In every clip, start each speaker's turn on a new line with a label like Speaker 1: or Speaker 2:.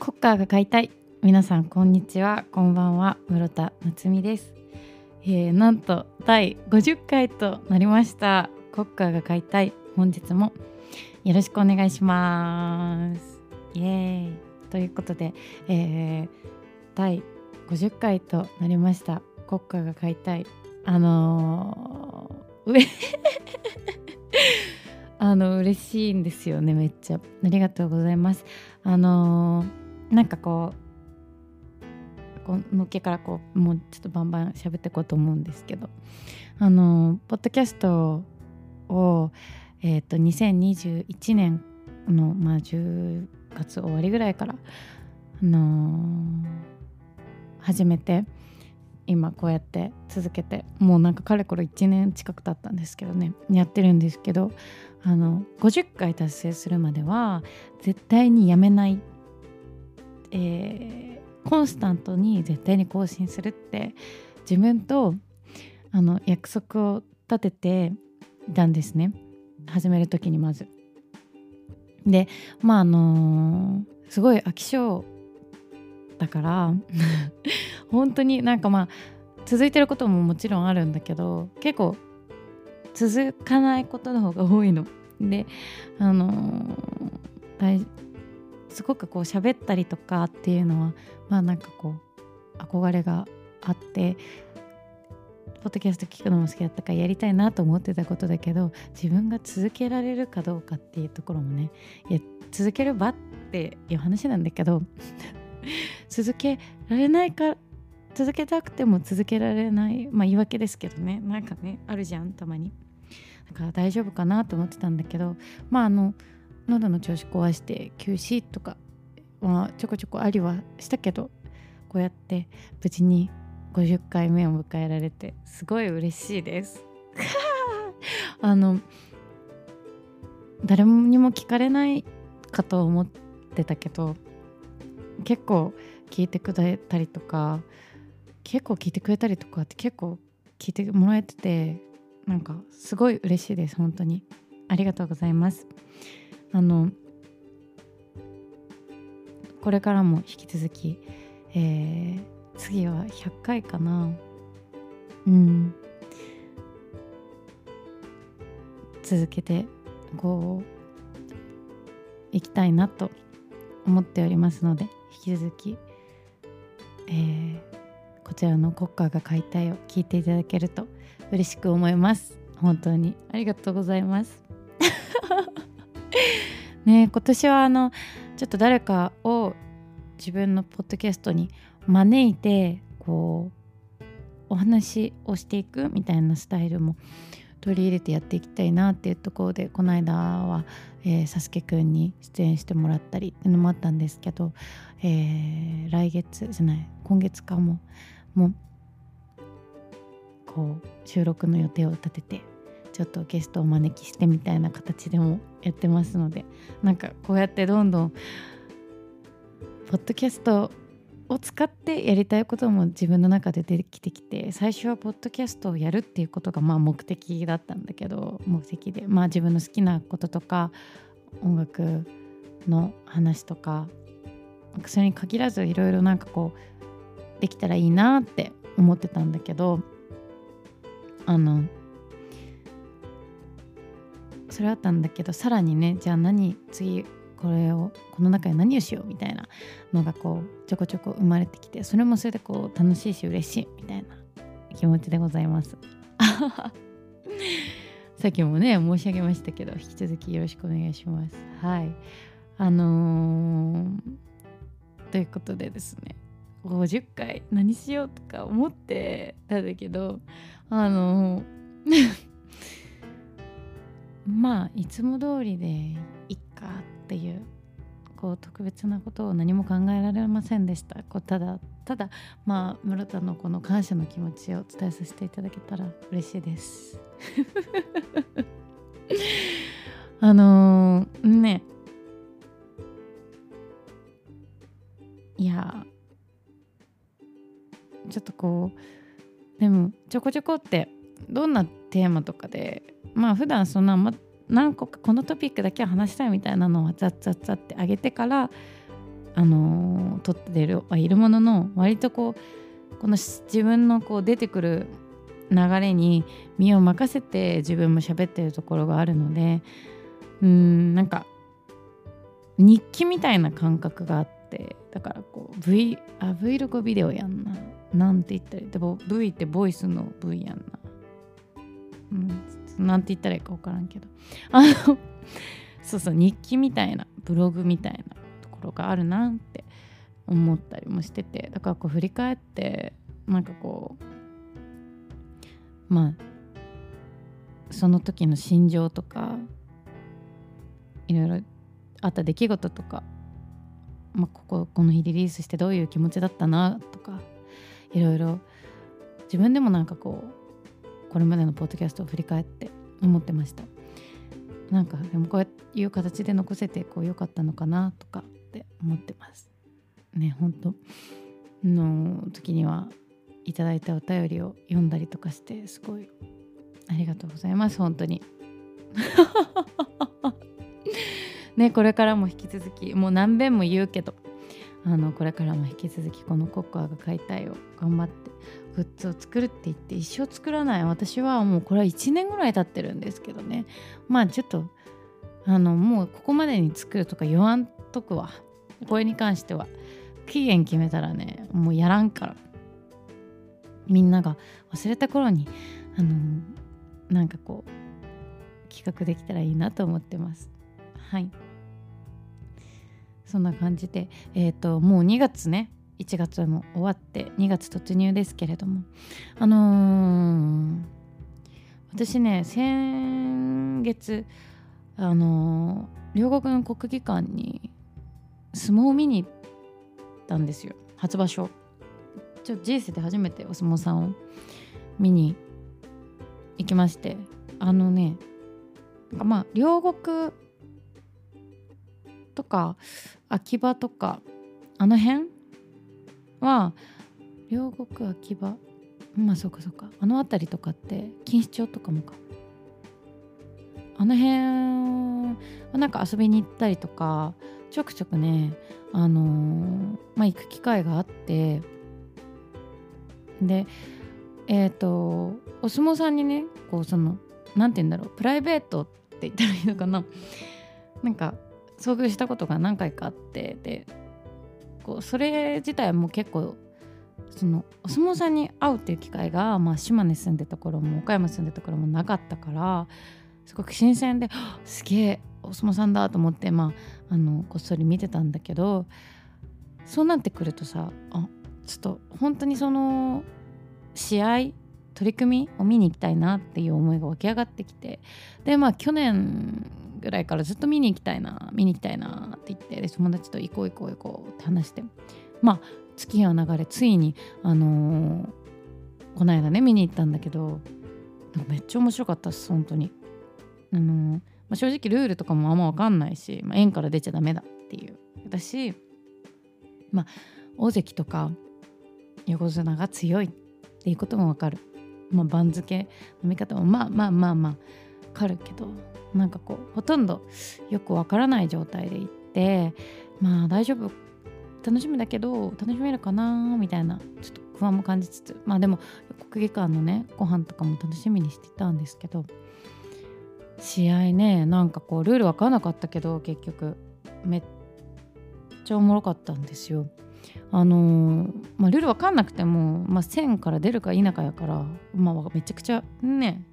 Speaker 1: コッカーが買いたい。皆さんこんにちは。こんばんは。室田夏美です、えー、なんと第50回となりました。コッカーが買いたい。本日もよろしくお願いします。イエーイ。ということで、えー、第50回となりました。コッカーが買いたい。あのー、上 あの嬉しいんですよねめっちゃ。ありがとうございます。あのー、なんかこうこのっけからこうもうちょっとバンバン喋っていこうと思うんですけど。あの、ポッドキャストをえっ、ー、と2021年のまあ10月終わりぐらいからあの始めて今こうやって続けてもうなんかかれこれ1年近く経ったんですけどね。やってるんですけどあの50回達成するまでは絶対にやめない、えー、コンスタントに絶対に更新するって自分とあの約束を立てていたんですね始める時にまず。でまああのー、すごい飽き性だから 本当になんかまあ続いてることももちろんあるんだけど結構続かないことの方が多いの。であのー、すごくこう喋ったりとかっていうのはまあなんかこう憧れがあってポッドキャスト聞くのも好きだったからやりたいなと思ってたことだけど自分が続けられるかどうかっていうところもねいや続ける場っていう話なんだけど 続けられないか続けたくても続けられないまあ言い訳ですけどねなんかねあるじゃんたまに。だから大丈夫かなと思ってたんだけどまああの喉の調子壊して休止とか、まあ、ちょこちょこありはしたけどこうやって無事に50回目を迎えられてすごい嬉しいです。あの誰にも聞かれないかと思ってたけど結構聞いてくれたりとか結構聞いてくれたりとかって結構聞いてもらえててなんかすごい嬉しいです本当に。ありがとうございます。あのこれからも引き続き、えー、次は100回かな。うん。続けてこういきたいなと思っておりますので引き続き、えー、こちらの国家が解体を聞いていただけると嬉しく思います。本当にありがとうございます。ね今年はあのちょっと誰かを自分のポッドキャストに招いてこうお話をしていくみたいなスタイルも取り入れてやっていきたいなっていうところでこの間は、えー、サスケくんに出演してもらったりっていうのもあったんですけど、えー、来月じゃない今月かももうこう収録の予定を立ててちょっとゲストをお招きしてみたいな形でもやってますのでなんかこうやってどんどんポッドキャストを使ってやりたいことも自分の中で出てきてきて最初はポッドキャストをやるっていうことがまあ目的だったんだけど目的でまあ自分の好きなこととか音楽の話とかそれに限らずいろいろなんかこうできたらいいなって思ってたんだけどあのそれあったんだけどさらにねじゃあ何次これをこの中で何をしようみたいなのがこうちょこちょこ生まれてきてそれもそれでこう楽しいし嬉しいみたいな気持ちでございます。さっきもね申し上げましたけど引き続きよろしくお願いします。はい。あのー、ということでですね50回何しようとか思ってたんだけどあのー まあいつも通りでいっかっていうこう特別なことを何も考えられませんでした。こうただただまあ室田のこの感謝の気持ちを伝えさせていただけたら嬉しいです。あのー、ね。いやちょっとこうでもちょこちょこってどんなテーマとかでまあ普段そんなま何個かこのトピックだけは話したいみたいなのはザッザッザッって上げてからあのー、撮ってるはいるものの割とこうこの自分のこう出てくる流れに身を任せて自分も喋ってるところがあるのでうんなんか日記みたいな感覚があってだからこう V あ Vlog ビデオやんななんて言ったらでも V ってボイスの V やんな。うん。なんて言ったらいいか分からんけど。あのそうそう日記みたいなブログみたいなところがあるなって思ったりもしてて。だからこう振り返ってなんかこうまあその時の心情とかいろいろあった出来事とか、まあ、こここの日リリースしてどういう気持ちだったなとかいろいろ自分でもなんかこうこれまでのポッドキャストを振り返って思ってました。なんかでもこういう形で残せてこう良かったのかなとかって思ってます。ね本当。の時にはいただいたお便りを読んだりとかしてすごいありがとうございます。本当に。ねこれからも引き続きもう何遍も言うけど。あのこれからも引き続きこのココアが解体を頑張ってグッズを作るって言って一生作らない。私はもうこれは1年ぐらい経ってるんですけどね。まあちょっとあのもうここまでに作るとか言わんとくわ。これに関しては期限決めたらねもうやらんから。みんなが忘れた頃にあのなんかこう企画できたらいいなと思ってます。はい。そんな感じでえっ、ー、ともう2月ね1月も終わって2月突入ですけれどもあのー、私ね先月あのー、両国の国技館に相撲を見に行ったんですよ。初場所。ちょ人生で初めてお相撲さんを見に行きましてあのねまあ両国とか秋葉とかあの辺は両国秋葉まあそうかそうかあの辺りとかって錦糸町とかもか。あの辺はなんか遊びに行ったりとかちょくちょくねあのー、まあ行く機会があってでえっ、ー、とお相撲さんにねこうその何て言うんだろうプライベートって言ったらいいのかな。なんか遭遇したことが何回かあってでこうそれ自体はもう結構そのお相撲さんに会うっていう機会が、まあ、島根住んでた頃も岡山住んでた頃もなかったからすごく新鮮ですげえお相撲さんだと思って、まあ、あのこっそり見てたんだけどそうなってくるとさあちょっと本当にその試合取り組みを見に行きたいなっていう思いが湧き上がってきてでまあ去年ぐらいからずっと見に行きたいな見に行きたいなって言ってで友達と行こう行こう行こうって話して。まあ月日は流れついにあのー、この間ね見に行ったんだけどめっちゃ面白かったっす本当に。あのー、まあ、正直ルールとかもあんま分かんないし、まあ、円から出ちゃダメだっていう。だしまあ大関とか横綱が強いっていうことも分かる、まあ、番付の見方もまあまあまあまあ分かるけど。なんかこうほとんどよくわからない状態で行ってまあ大丈夫楽しみだけど楽しめるかなみたいなちょっと不安も感じつつまあでも国技館のねご飯とかも楽しみにしてたんですけど試合ねなんかこうルール分かんなかったけど結局めっちゃおもろかったんですよ。あのー、まあ、ルール分かんなくても、まあ、線から出るか否かやから、まあ、めちゃくちゃね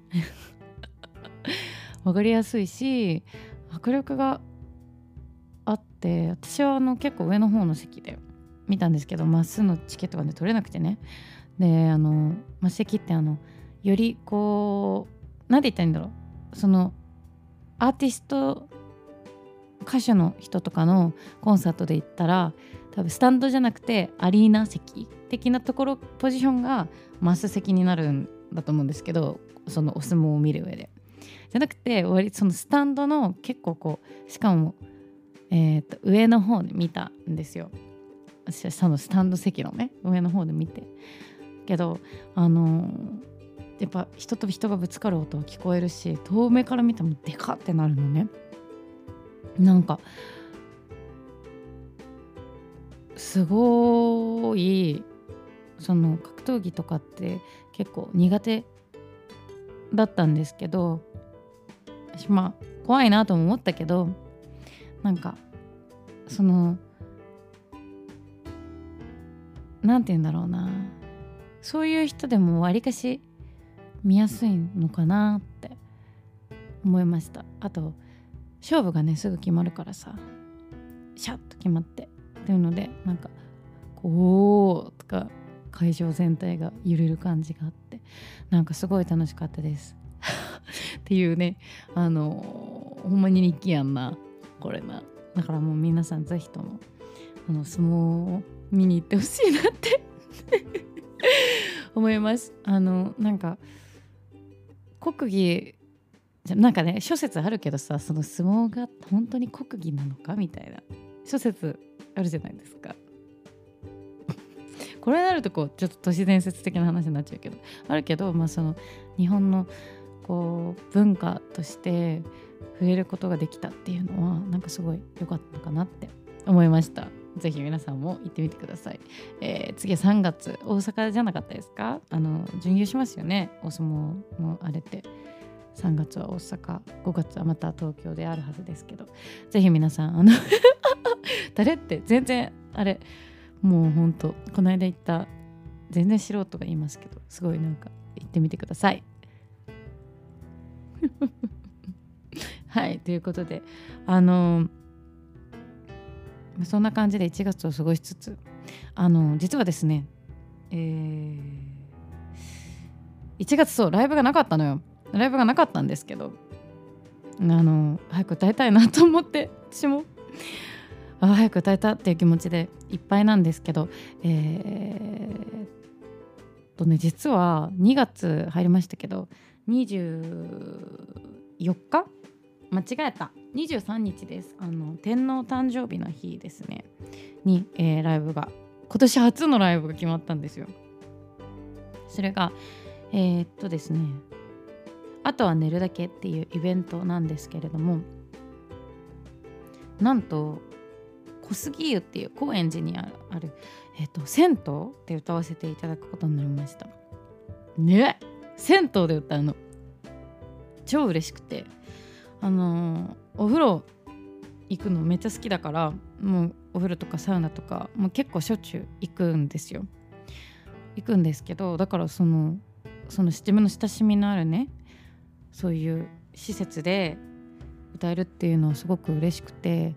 Speaker 1: 分かりやすいし迫力があって私はあの結構上の方の席で見たんですけどまっすぐのチケットがね取れなくてね。であの、まあ、席ってあのよりこう何て言ったらいいんだろう。そのアーティスト歌手の人とかのコンサートで行ったら多分スタンドじゃなくてアリーナ席的なところポジションがマス席になるんだと思うんですけどそのお相撲を見る上で。ゃなくて割そのスタンドの結構こうしかも、えー、と上の方で見たんですよ。私はそのスタンド席のね上の方で見て。けどあのー、やっぱ人と人がぶつかる音は聞こえるし遠目から見てもでかってなるのね。なんかすごいその格闘技とかって結構苦手だったんですけど私まあ怖いなとも思ったけどなんかその何て言うんだろうな。そういう人でもわりかし見やすいのかなって思いました。あと勝負がねすぐ決まるからさシャッと決まってっていうのでなんかこうおおとか会場全体が揺れる感じがあってなんかすごい楽しかったです。っていうねあのほんまに日記やんな。これな。だからもう皆さん是非ともあの相撲を見に行ってほしいなって。思います。あのなんか国技なんかね諸説あるけどさその相撲が本当に国技なのか？みたいな。諸説あるじゃないですか。これになるとこうちょっと都市伝説的な話になっちゃうけど。あるけどまあその日本のこう文化として触れることができたっていうのはなんかすごい良かったかなって思いました。ぜひ皆さんも行ってみてください、えー、次は3月大阪じゃなかったですか？あの巡業しますよね。お相撲のあれって。3月は大阪。5月はまた東京であるはずですけど。ぜひ皆さんあの 誰って全然あれ。もうほんとこの間言った全然素人が言いますけどすごいなんか行ってみてください。はいということであのそんな感じで1月を過ごしつつあの実はですねえー、1月そうライブがなかったのよ。ライブがなかったんですけどあの早く歌いたいなと思って私も。あ早く歌えたっていう気持ちでいっぱいなんですけどえー、とね実は2月入りましたけど24日？間違えた。23日です。あの天皇誕生日の日ですね。に、えー、ライブが。今年初のライブが決まったんですよ。それがえー、っとですね。あとは寝るだけっていうイベントなんですけれども。なんと小杉湯っていう高円寺にあるある、えーと、銭湯で歌わせていただくことになりました。ね銭湯で歌うの。超嬉しくて。あのー、お風呂行くのめっちゃ好きだからもうお風呂とかサウナとかもう結構しょっちゅう行くんですよ。行くんですけどだからそのその自分の親しみのあるねそういう施設で歌えるっていうのはすごく嬉しくて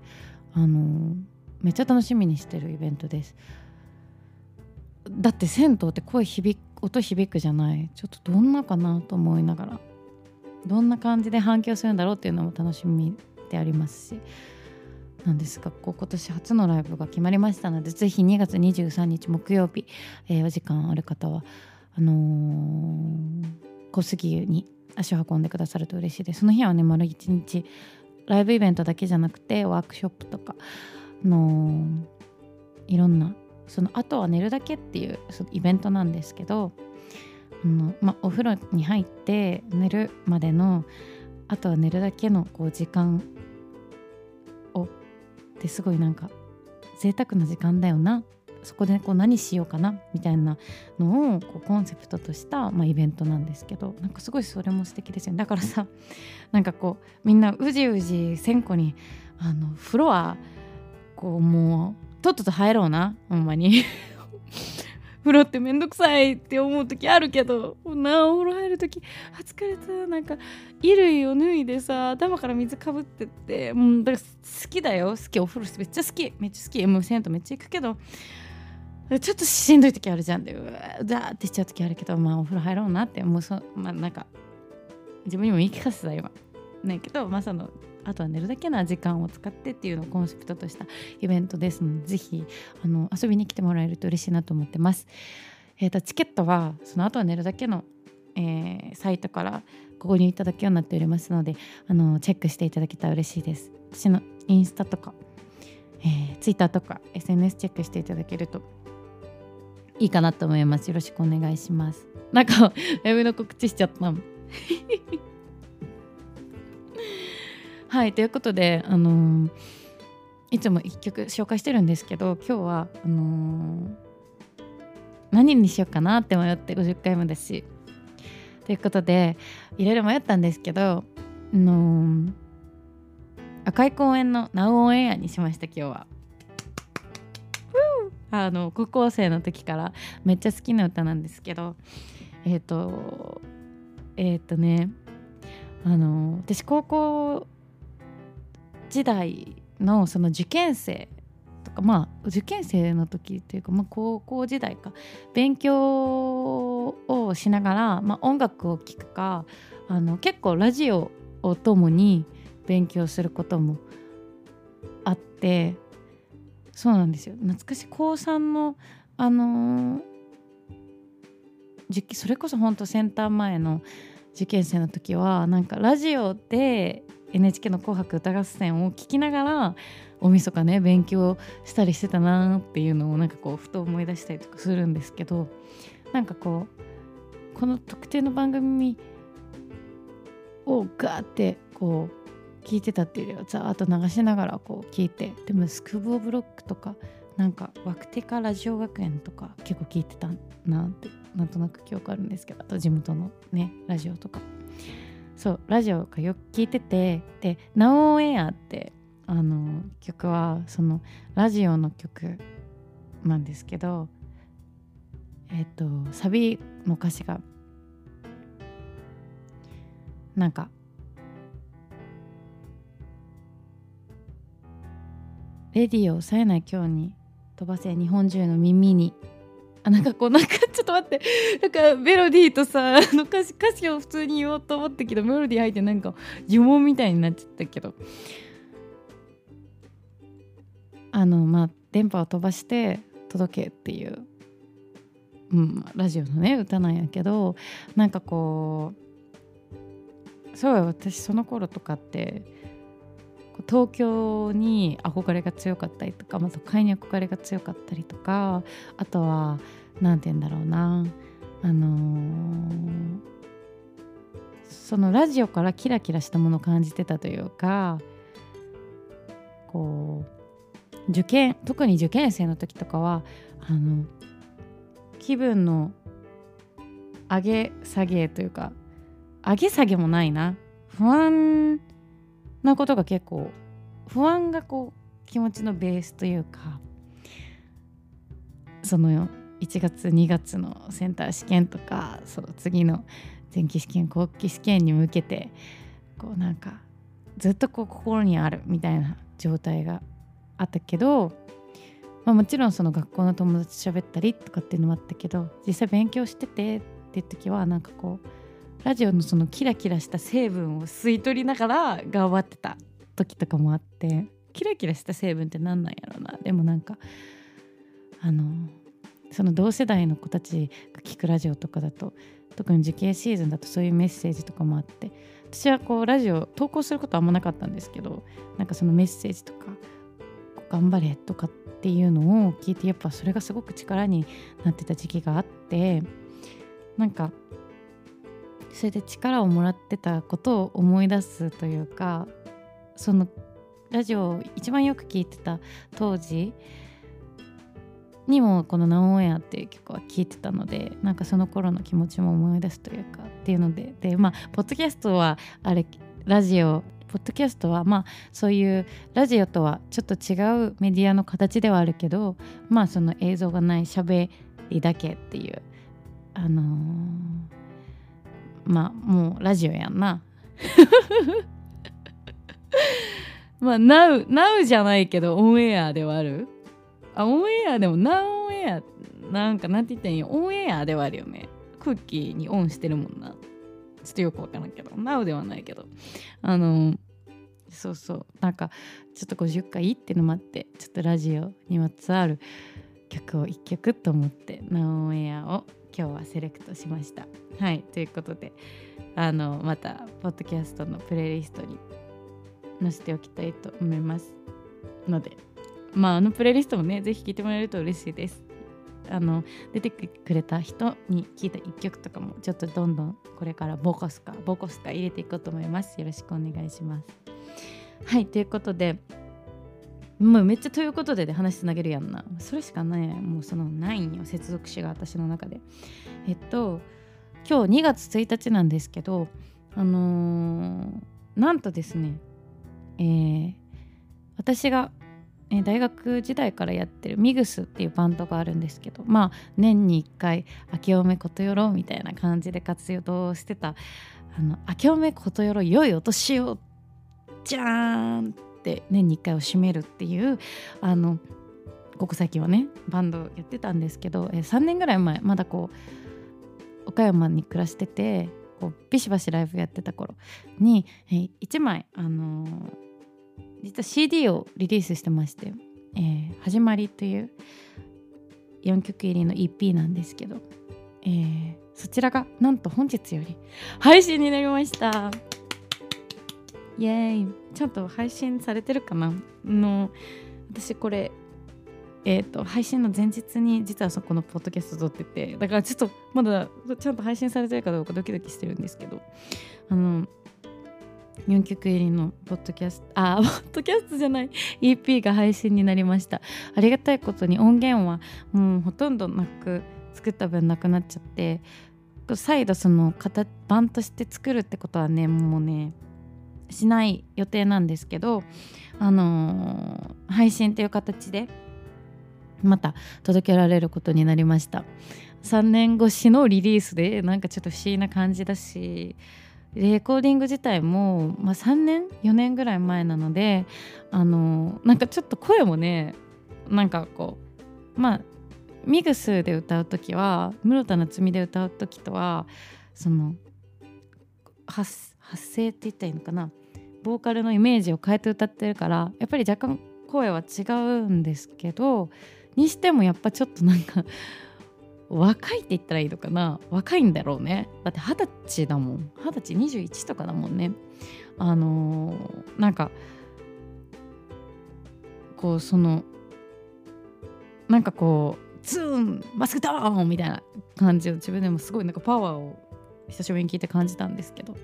Speaker 1: あのめっちゃ楽しみにしてるイベントです。だって銭湯って声響音響くじゃないちょっとどんなかなと思いながらどんな感じで反響するんだろうっていうのも楽しみでありますしなんですが今年初のライブが決まりましたのでぜひ2月23日木曜日、えー、お時間ある方はあのー、小杉湯に足を運んでくださると嬉しいです。その日はね丸一日ライブイベントだけじゃなくてワークショップとかあのいろんなそのあとは寝るだけっていうそのイベントなんですけどあの、ま、お風呂に入って寝るまでのあとは寝るだけのこう時間をってすごいなんか贅沢な時間だよな。そこでこう何しようかなみたいなのをこうコンセプトとした、まあ、イベントなんですけどなんかすごいそれも素敵ですよね。だからさなんかこうみんなうじうじ線香にあのフロアこうもうとっとと入ろうなほんまに。風呂ってめんどくさいって思う時あるけどなお風呂入る時あ疲れたなんか衣類を脱いでさ頭から水かぶってってもうだから好きだよ。好きお風呂めっちゃ好き。めっちゃ好き。もう銭湯めっちゃ行くけどちょっとしんどい時あるじゃん。でうわーってしちゃう時あるけどまあお風呂入ろうなって。もうそまあなんか自分にも言い聞かせた今。ねけどまあそのあとは寝るだけな時間を使ってっていうのをコンセプトとしたイベントですのでぜひあの遊びに来てもらえると嬉しいなと思ってます。えーと、チケットはその後は寝るだけの、えー、サイトからご購入いただくようになっておりますのであのチェックしていただけたら嬉しいです。私のインスタとか、えー、ツイッターとか SNS チェックしていただけるといいかなと思います。よろしくお願いします。なんか、ライブの告知しちゃった。はいということであのー、いつも1曲紹介してるんですけど今日はあのー、何にしようかなって迷って50回目だしということでいろいろ迷ったんですけど、あのー、赤い公園の「ナウオンエア」にしました今日は。あの高校生の時からめっちゃ好きな歌なんですけどえっ、ー、とえっ、ー、とねあの私高校時代のその受験生とかまあ受験生の時っていうか、まあ、高校時代か。勉強をしながら、まあ、音楽を聴くかあの結構ラジオをともに勉強することもあってそうなんですよ。懐かしい。高3のあのー、それこそ本当センター前の受験生の時はなんかラジオで NHK の「紅白歌合戦」を聞きながら大晦日ね勉強したりしてたなっていうのをなんかこうふと思い出したりとかするんですけどなんかこうこの特定の番組をガーってこう聞いてたっていうよりはザーッと流しながらこう聞いてでもスクーブ・オブ・ロックとかなんかワクテカラジオ学園とか結構聞いてたなってなんとなく記憶あるんですけどあと地元のねラジオとか。そうラジオがよく聞いててで「ナオエア」ってあの曲はそのラジオの曲なんですけどえっ、とサビの歌詞がなんかレディオ冴えない今日に飛ばせ日本中の耳にあなんかこうなんかちょっと待って。なんかメロディーとさあの歌詞歌詞を普通に言おうと思ったけどメロディー入ってなんか呪文みたいになっちゃったけど。あのまあ電波を飛ばして届けっていう、うん、ラジオのね歌なんやけどなんかこうそう私その頃とかって東京に憧れが強かったりとか、まあ、都会に憧れが強かったりとかあとは何て言うんだろうな。あのー、そのラジオからキラキラしたものを感じてたというかこう受験特に受験生の時とかはあの気分の上げ下げというか上げ下げもないな。不安なことが結構不安がこう気持ちのベースというかその1月2月のセンター試験とかその次の前期試験後期試験に向けてこうなんかずっとこう心にあるみたいな状態があったけど、まあ、もちろんその学校の友達と喋ったりとかっていうのもあったけど実際勉強しててっていう時はなんかこうラジオのそのキラキラした成分を吸い取りながら頑張ってた時とかもあってキラキラした成分って何なんやろうな。でもなんかあのその同世代の子たちが聞くラジオとかだと特に受験シーズンだとそういうメッセージとかもあって私はこうラジオ投稿することはあんまなかったんですけどなんかそのメッセージとか頑張れとかっていうのを聞いてやっぱそれがすごく力になってた時期があってなんかそれで力をもらってたことを思い出すというかそのラジオを一番よく聴いてた当時にもこの「ナオンエア」っていう曲は聴いてたのでなんかその頃の気持ちも思い出すというかっていうのででまあポッドキャストはあれラジオポッドキャストはまあそういうラジオとはちょっと違うメディアの形ではあるけどまあその映像がないしゃべりだけっていうあのーまあもうラジオやんな。まあ Now, じゃないけどオンエアではある？あオンエアでも Now オンエアなんかなんて言ったらいいよオンエアではあるよね。クッキーにオンしてるもんな。ちょっとよくわからんけど。Now ではないけど。あのそうそう。なんかちょっと50回ってのもあってちょっとラジオにまつわる曲を1曲と思ってナオンエアを今日はセレクトしました。はいということであのまたポッドキャストのプレイリストに載せておきたいと思いますのでまああのプレイリストもねぜひ聴いてもらえると嬉しいです。あの出てくれた人に聞いた1曲とかもちょっとどんどんこれからボコスかボコスか入れていこうと思います。よろしくお願いします。はいということでもうめっちゃということでで話つなげるやんな。それしかないもうそのないんよ接続詞が私の中で。えっと今日2月1日なんですけどあのー、なんとですねえー、私がえ大学時代からやってるミグスっていうバンドがあるんですけどまあ年に1回「明けおめことよろ」みたいな感じで活動してた「あの明けおめことよろ良いお年を」じゃーんって年に1回を締めるっていうあのここ最近はねバンドやってたんですけど、え3年ぐらい前まだこう岡山に暮らしててこうビシバシライブやってた頃に、え1枚あのー、実は CD をリリースしてまして「えー、始まり」という4曲入りの EP なんですけど、えー、そちらがなんと本日より配信になりました。イエーイちゃんと配信されてるかな？の私これえーと、配信の前日に実はそこのポッドキャスト撮っててだからちょっとまだちゃんと配信されてるかどうかドキドキしてるんですけどあの4曲入りのポッドキャストあ ポッドキャストじゃない EP が配信になりました。ありがたいことに音源はもうほとんどなく作った分なくなっちゃって再度その型版として作るってことはねもうねしない予定なんですけど、あのー、配信という形でまた届けられることになりました。3年越しのリリースでなんかちょっと不思議な感じだしレコーディング自体も、まあ、3年4年ぐらい前なのであの、なんかちょっと声もねなんかこうまあミグスで歌う時は室田夏美で歌う時とはその発声って言ったらいいのかな？ボーカルのイメージを変えて歌ってるからやっぱり若干声は違うんですけどにしてもやっぱちょっとなんか若いって言ったらいいのかな？若いんだろうね。だって二十歳だもん。二十歳21とかだもんね。あのー、なんかこうそのなんかこうズーンマスクダウンみたいな感じを自分でもすごいなんかパワーを久しぶりに聞いて感じたんですけど。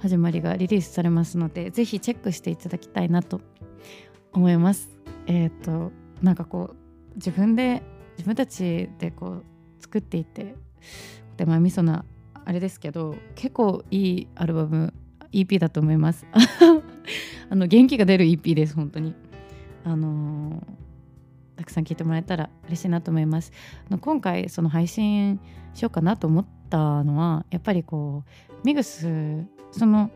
Speaker 1: 始まりがリリースされますのでぜひチェックしていただきたいなと思います。えっ、ー、となんかこう自分で自分たちでこう作っていて手前味噌なあれですけど結構いいアルバム EP だと思います。あの元気が出る EP です本当に。あのー、たくさん聴いてもらえたら嬉しいなと思います。今回その配信しようかなと思ったのはやっぱりこうミグスその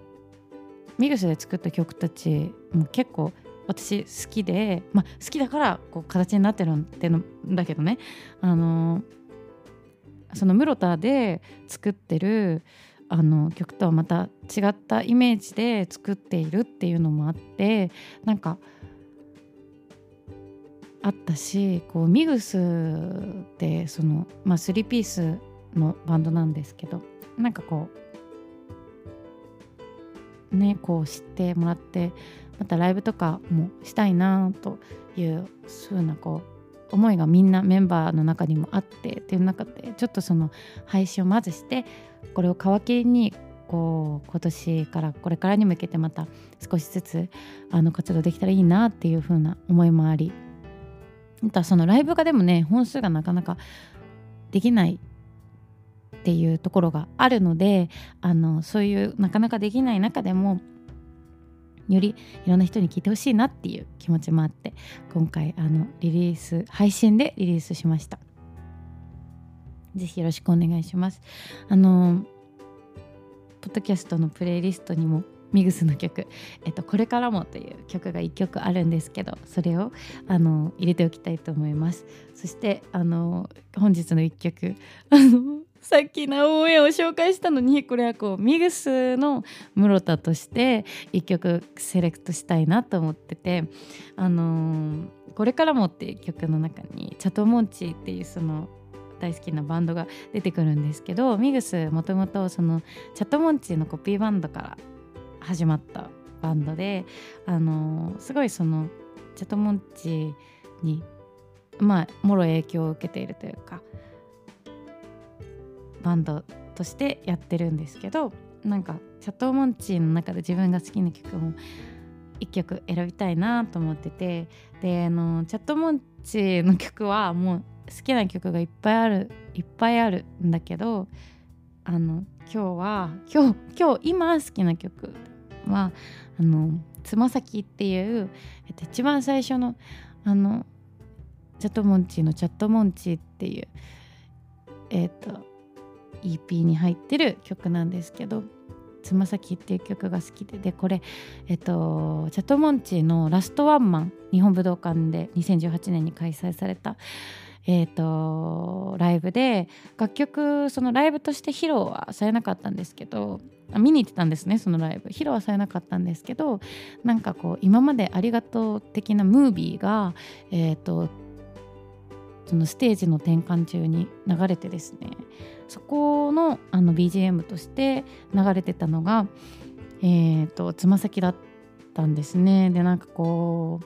Speaker 1: ミグスで作った曲たちも結構私好きで、まあ、好きだからこう形になってるんだけどね。あのその室田で作ってるあの曲とはまた違ったイメージで作っているっていうのもあってなんかあったしこうミグスってその、まあ、3ピースのバンドなんですけどなんかこうねこう知ってもらってまたライブとかもしたいなというふうなこう思いがみんなメンバーの中にもあってっていう中でちょっとその配信をまずしてこれを皮切りにこう今年からこれからに向けてまた少しずつあの活動できたらいいなっていう風な思いもあり。またそのライブがでもね本数がなかなかできないっていうところがあるのであのそういうなかなかできない中でもよりいろんな人に聞いてほしいなっていう気持ちもあって今回あのリリース配信でリリースしました。ぜひよろしくお願いします。あのポッドキャストのプレイリストにもミグスの曲「えっと、これからも」という曲が1曲あるんですけどそれをあの入れておきたいと思います。そしてあの本日の1曲あのさっきの応援を紹介したのにこれはこうミグスの室田として1曲セレクトしたいなと思っててあのー、これからもっていう曲の中にチャトモンチっていうその大好きなバンドが出てくるんですけどミグスもともとそのチャトモンチのコピーバンドから始まったバンドであのー、すごいそのチャトモンチにまあもろ影響を受けているというかバンドとしてやってるんですけどなんかチャットモンチーの中で自分が好きな曲も1曲選びたいなと思っててであのチャットモンチーの曲はもう好きな曲がいっぱいあるいっぱいあるんだけどあの今日は今日今日今好きな曲はあのつま先っていう、えっと、一番最初のあのチャットモンチーのチャットモンチーっていうえっと EP に入ってる曲なんですけど「つま先」っていう曲が好きででこれえっとチャトモンチーのラストワンマン日本武道館で2018年に開催されたえーと、ライブで楽曲そのライブとして披露はされなかったんですけど見に行ってたんですねそのライブ。披露はされなかったんですけどなんかこう今までありがとう的なムービーが、えーと、そのステージの転換中に流れてですねそこのあの BGM として流れてたのがえっ、ー、とつま先だったんですね。でなんかこ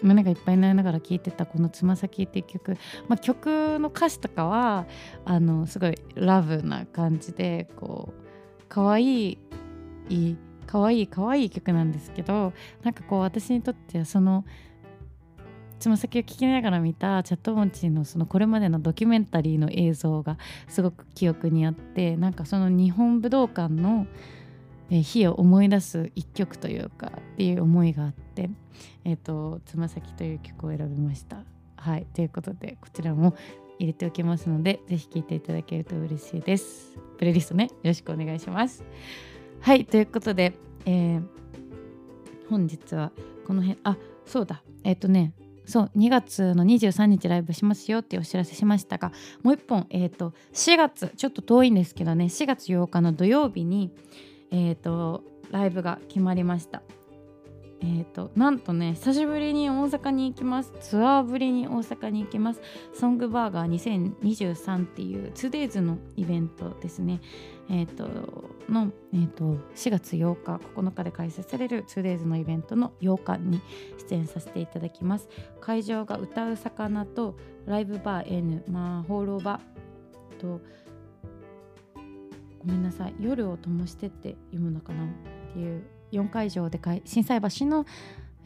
Speaker 1: う胸がいっぱいになりながら聴いてたこの「つま先」っていう曲、まあ、曲の歌詞とかはあのすごいラブな感じでこう可愛いい可愛い可愛い曲なんですけどなんかこう私にとってはそのつま先を聞きながら見たチャットモンチのそのこれまでのドキュメンタリーの映像がすごく記憶にあってなんかその日本武道館の日を思い出す一曲というかっていう思いがあって「えーと、つま先」という曲を選びました。はいということでこちらも入れておきますのでぜひ聴いていただけると嬉しいです。プレイリストねよろしくお願いします。はいということで、えー、本日はこの辺あそうだえっ、ー、とねそう2月の23日ライブしますよってお知らせしましたがもう一本え、ー、と4月ちょっと遠いんですけどね4月8日の土曜日にえ、ー、とライブが決まりました。えーと、なんとね久しぶりに大阪に行きます。ツアーぶりに大阪に行きます。ソングバーガー2023っていう 2days のイベントですね。えっ、ー、との、えーと、4月8日9日で開催される 2days のイベントの8日に出演させていただきます。会場が歌う魚とライブバー N まあ放浪場とごめんなさい夜を灯してって読むのかなっていう4会場で心斎橋の、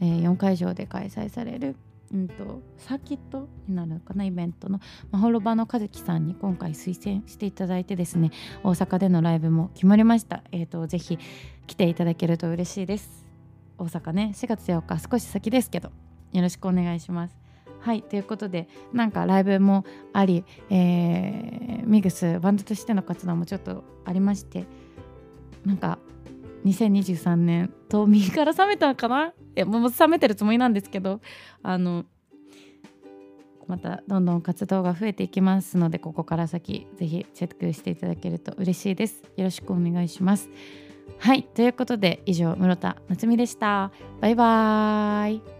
Speaker 1: えー、4会場で開催される、うんと、サーキットになるのかなイベントのまほろばの和樹さんに今回推薦していただいてですね大阪でのライブも決まりました。えーと、ぜひ来ていただけると嬉しいです。大阪ね4月8日少し先ですけどよろしくお願いします。はいということでなんかライブもあり、えー、ミグスバンドとしての活動もちょっとありましてなんか2023年。と右から覚めたかな？いやもう覚めてるつもりなんですけど。あのまたどんどん活動が増えていきますのでここから先ぜひチェックしていただけると嬉しいです。よろしくお願いします。はいということで以上室田夏美でした。バイバーイ。